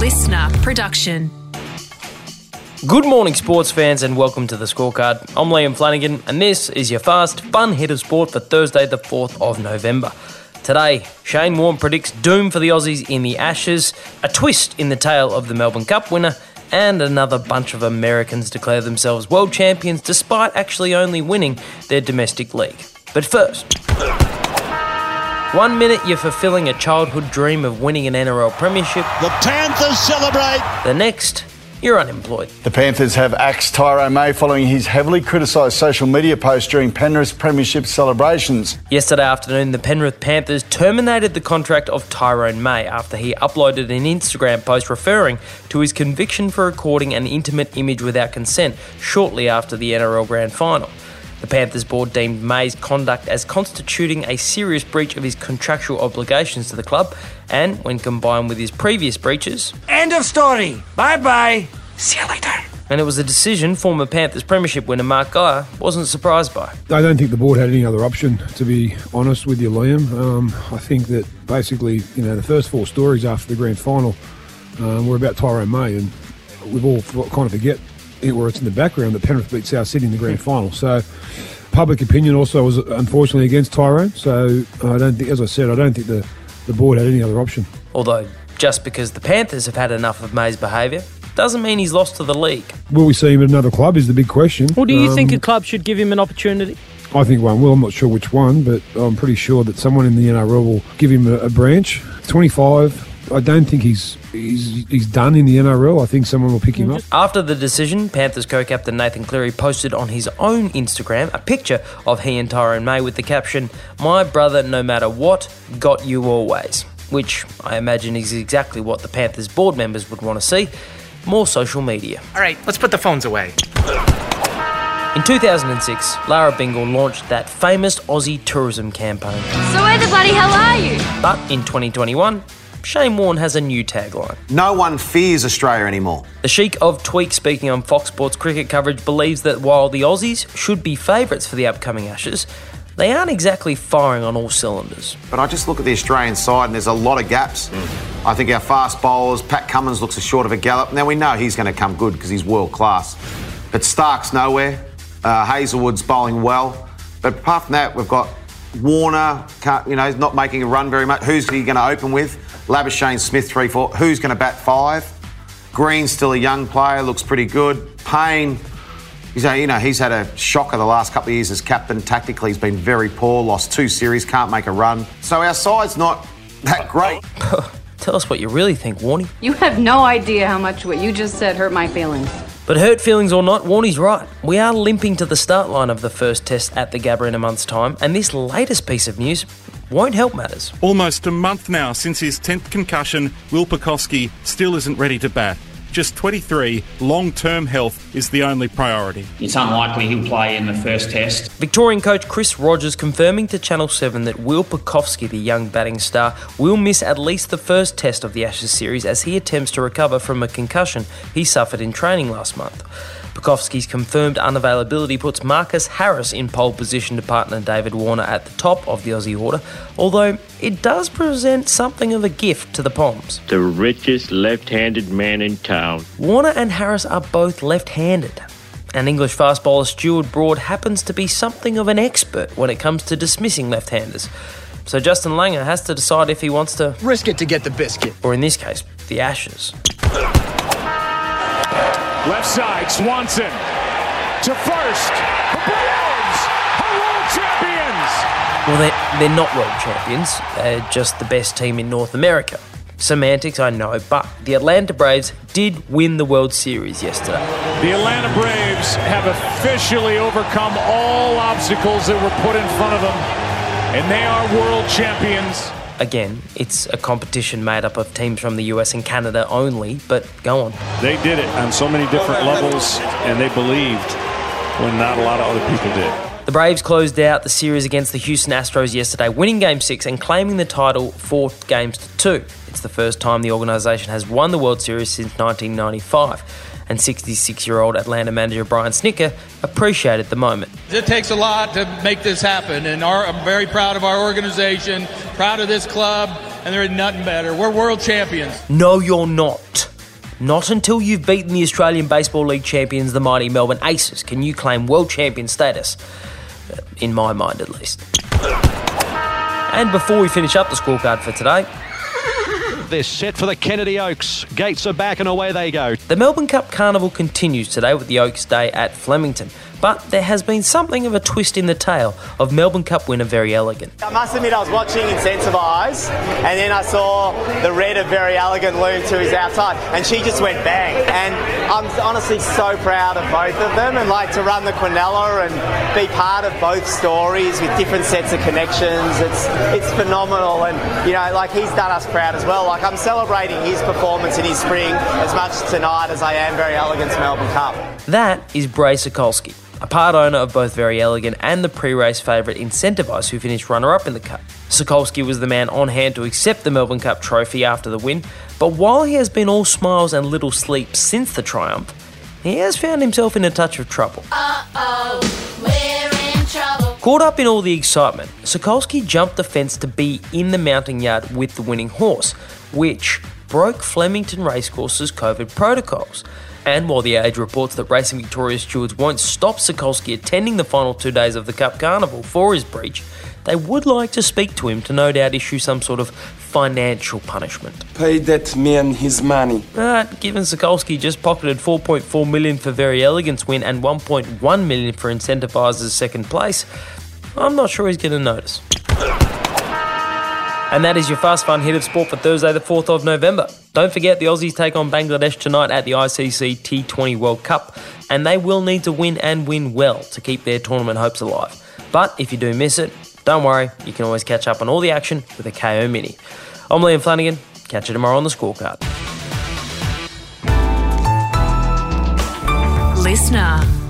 listener production. Good morning, sports fans, and welcome to the scorecard. I'm Liam Flanagan, and this is your fast, fun hit of sport for Thursday, the 4th of November. Today, Shane Warne predicts doom for the Aussies in the Ashes, a twist in the tale of the Melbourne Cup winner, and another bunch of Americans declare themselves world champions despite actually only winning their domestic league. But first, one minute you're fulfilling a childhood dream of winning an NRL premiership, The Panthers celebrate. the next, you're unemployed. The Panthers have axed Tyrone May following his heavily criticised social media post during Penrith's premiership celebrations. Yesterday afternoon, the Penrith Panthers terminated the contract of Tyrone May after he uploaded an Instagram post referring to his conviction for recording an intimate image without consent shortly after the NRL Grand Final. The Panthers board deemed May's conduct as constituting a serious breach of his contractual obligations to the club, and when combined with his previous breaches, End of story. Bye bye. See you later. and it was a decision former Panthers premiership winner Mark Geyer wasn't surprised by. I don't think the board had any other option, to be honest with you, Liam. Um, I think that basically, you know, the first four stories after the grand final um, were about Tyrone May, and we've all kind of forget it, where it's in the background that Penrith beat South Sydney in the grand final. So, public opinion also was unfortunately against Tyrone. So, I don't think, as I said, I don't think the, the board had any other option. Although, just because the Panthers have had enough of May's behaviour, doesn't mean he's lost to the league. Will we see him at another club? Is the big question. Well, do you Um, think a club should give him an opportunity? I think one will. I'm not sure which one, but I'm pretty sure that someone in the NRL will give him a, a branch. 25. I don't think he's he's he's done in the NRL. I think someone will pick him up. After the decision, Panthers co-captain Nathan Cleary posted on his own Instagram a picture of he and Tyrone May with the caption, My brother no matter what, got you always. Which I imagine is exactly what the Panthers board members would want to see. More social media. All right, let's put the phones away. In 2006, Lara Bingle launched that famous Aussie tourism campaign. So where the bloody hell are you? But in 2021, Shane Warne has a new tagline. No one fears Australia anymore. The Sheik of Tweak, speaking on Fox Sports cricket coverage, believes that while the Aussies should be favourites for the upcoming Ashes, they aren't exactly firing on all cylinders. But I just look at the Australian side and there's a lot of gaps. I think our fast bowlers, Pat Cummins looks a short of a gallop. Now we know he's going to come good because he's world class. But Starc's nowhere. Uh, Hazlewood's bowling well. But apart from that, we've got Warner, you know, he's not making a run very much. Who's he going to open with? Labuschagne Smith, 3 4. Who's going to bat five? Green's still a young player, looks pretty good. Paine, He's, you know, he's had a shocker the last couple of years as captain. Tactically, he's been very poor, lost two series, can't make a run. So our side's not that great. Tell us what you really think, Warnie. You have no idea how much what you just said hurt my feelings. But hurt feelings or not, Warnie's right. We are limping to the start line of the first test at the Gabba in a month's time, and this latest piece of news won't help matters. Almost a month now since his 10th concussion, Will Pucovski still isn't ready to bat. Just 23, long term health is the only priority. It's unlikely he'll play in the first test. Victorian coach Chris Rogers confirming to Channel 7 that Will Pucovski, the young batting star, will miss at least the first test of the Ashes series as he attempts to recover from a concussion he suffered in training last month. Pucovski's confirmed unavailability puts Marcus Harris in pole position to partner David Warner at the top of the Aussie order, although it does present something of a gift to the Poms. The richest left handed man in town. Warner and Harris are both left handed. And English fast bowler Stuart Broad happens to be something of an expert when it comes to dismissing left handers. So Justin Langer has to decide if he wants to, Risk it to get the biscuit. or in this case, the Ashes. Left side, Swanson to first. The Braves are world champions. Well, they're, they're not world champions, they're just the best team in North America. Semantics, I know, but the Atlanta Braves did win the World Series yesterday. The Atlanta Braves have officially overcome all obstacles that were put in front of them, and they are world champions. Again, it's a competition made up of teams from the US and Canada only, but go on. They did it on so many different levels, and they believed when not a lot of other people did. The Braves closed out the series against the Houston Astros yesterday, winning Game 6 and claiming the title four games to two. It's the first time the organisation has won the World Series since 1995. And 66 year old Atlanta manager Brian Snitker appreciated the moment. It takes a lot to make this happen, and our, I'm very proud of our organization, proud of this club, and there is nothing better. We're world champions. No, you're not. Not until you've beaten the Australian Baseball League champions, the mighty Melbourne Aces, can you claim world champion status. In my mind, at least. And before we finish up the scorecard for today, they're set for the Kennedy Oaks. Gates are back and away they go. The Melbourne Cup Carnival continues today with the Oaks Day at Flemington. But there has been something of a twist in the tale of Melbourne Cup winner Very Elegant. I must admit, I was watching Incentivise, and then I saw the red of Very Elegant loom to his outside, and she just went bang. And I'm honestly so proud of both of them, and like to run the Quinella and be part of both stories with different sets of connections. It's it's phenomenal, and you know, like he's done us proud as well. Like I'm celebrating his performance in his spring as much tonight as I am Very Elegant's Melbourne Cup. That is Brae Sokolski a part owner of both Very Elegant and the pre race favourite Incentivise, who finished runner up in the Cup. Sokolski was the man on hand to accept the Melbourne Cup trophy after the win, but while he has been all smiles and little sleep since the triumph, he has found himself in a touch of trouble. trouble. Caught up in all the excitement, Sokolski jumped the fence to be in the mounting yard with the winning horse, which broke Flemington Racecourse's COVID protocols. And while the Age reports that Racing Victoria stewards won't stop Sokolski attending the final two days of the Cup Carnival for his breach, they would like to speak to him to no doubt issue some sort of financial punishment. Pay that man his money. But given Sokolski just pocketed 4.4 million for Very Elegant's win and 1.1 million for Incentivise's second place, I'm not sure he's going to notice. And that is your fast fun hit of sport for Thursday, the 4th of November. Don't forget the Aussies take on Bangladesh tonight at the ICC T20 World Cup, and they will need to win and win well to keep their tournament hopes alive. But if you do miss it, don't worry, you can always catch up on all the action with a Kayo Mini. I'm Liam Flanagan. Catch you tomorrow on the scorecard. Listener.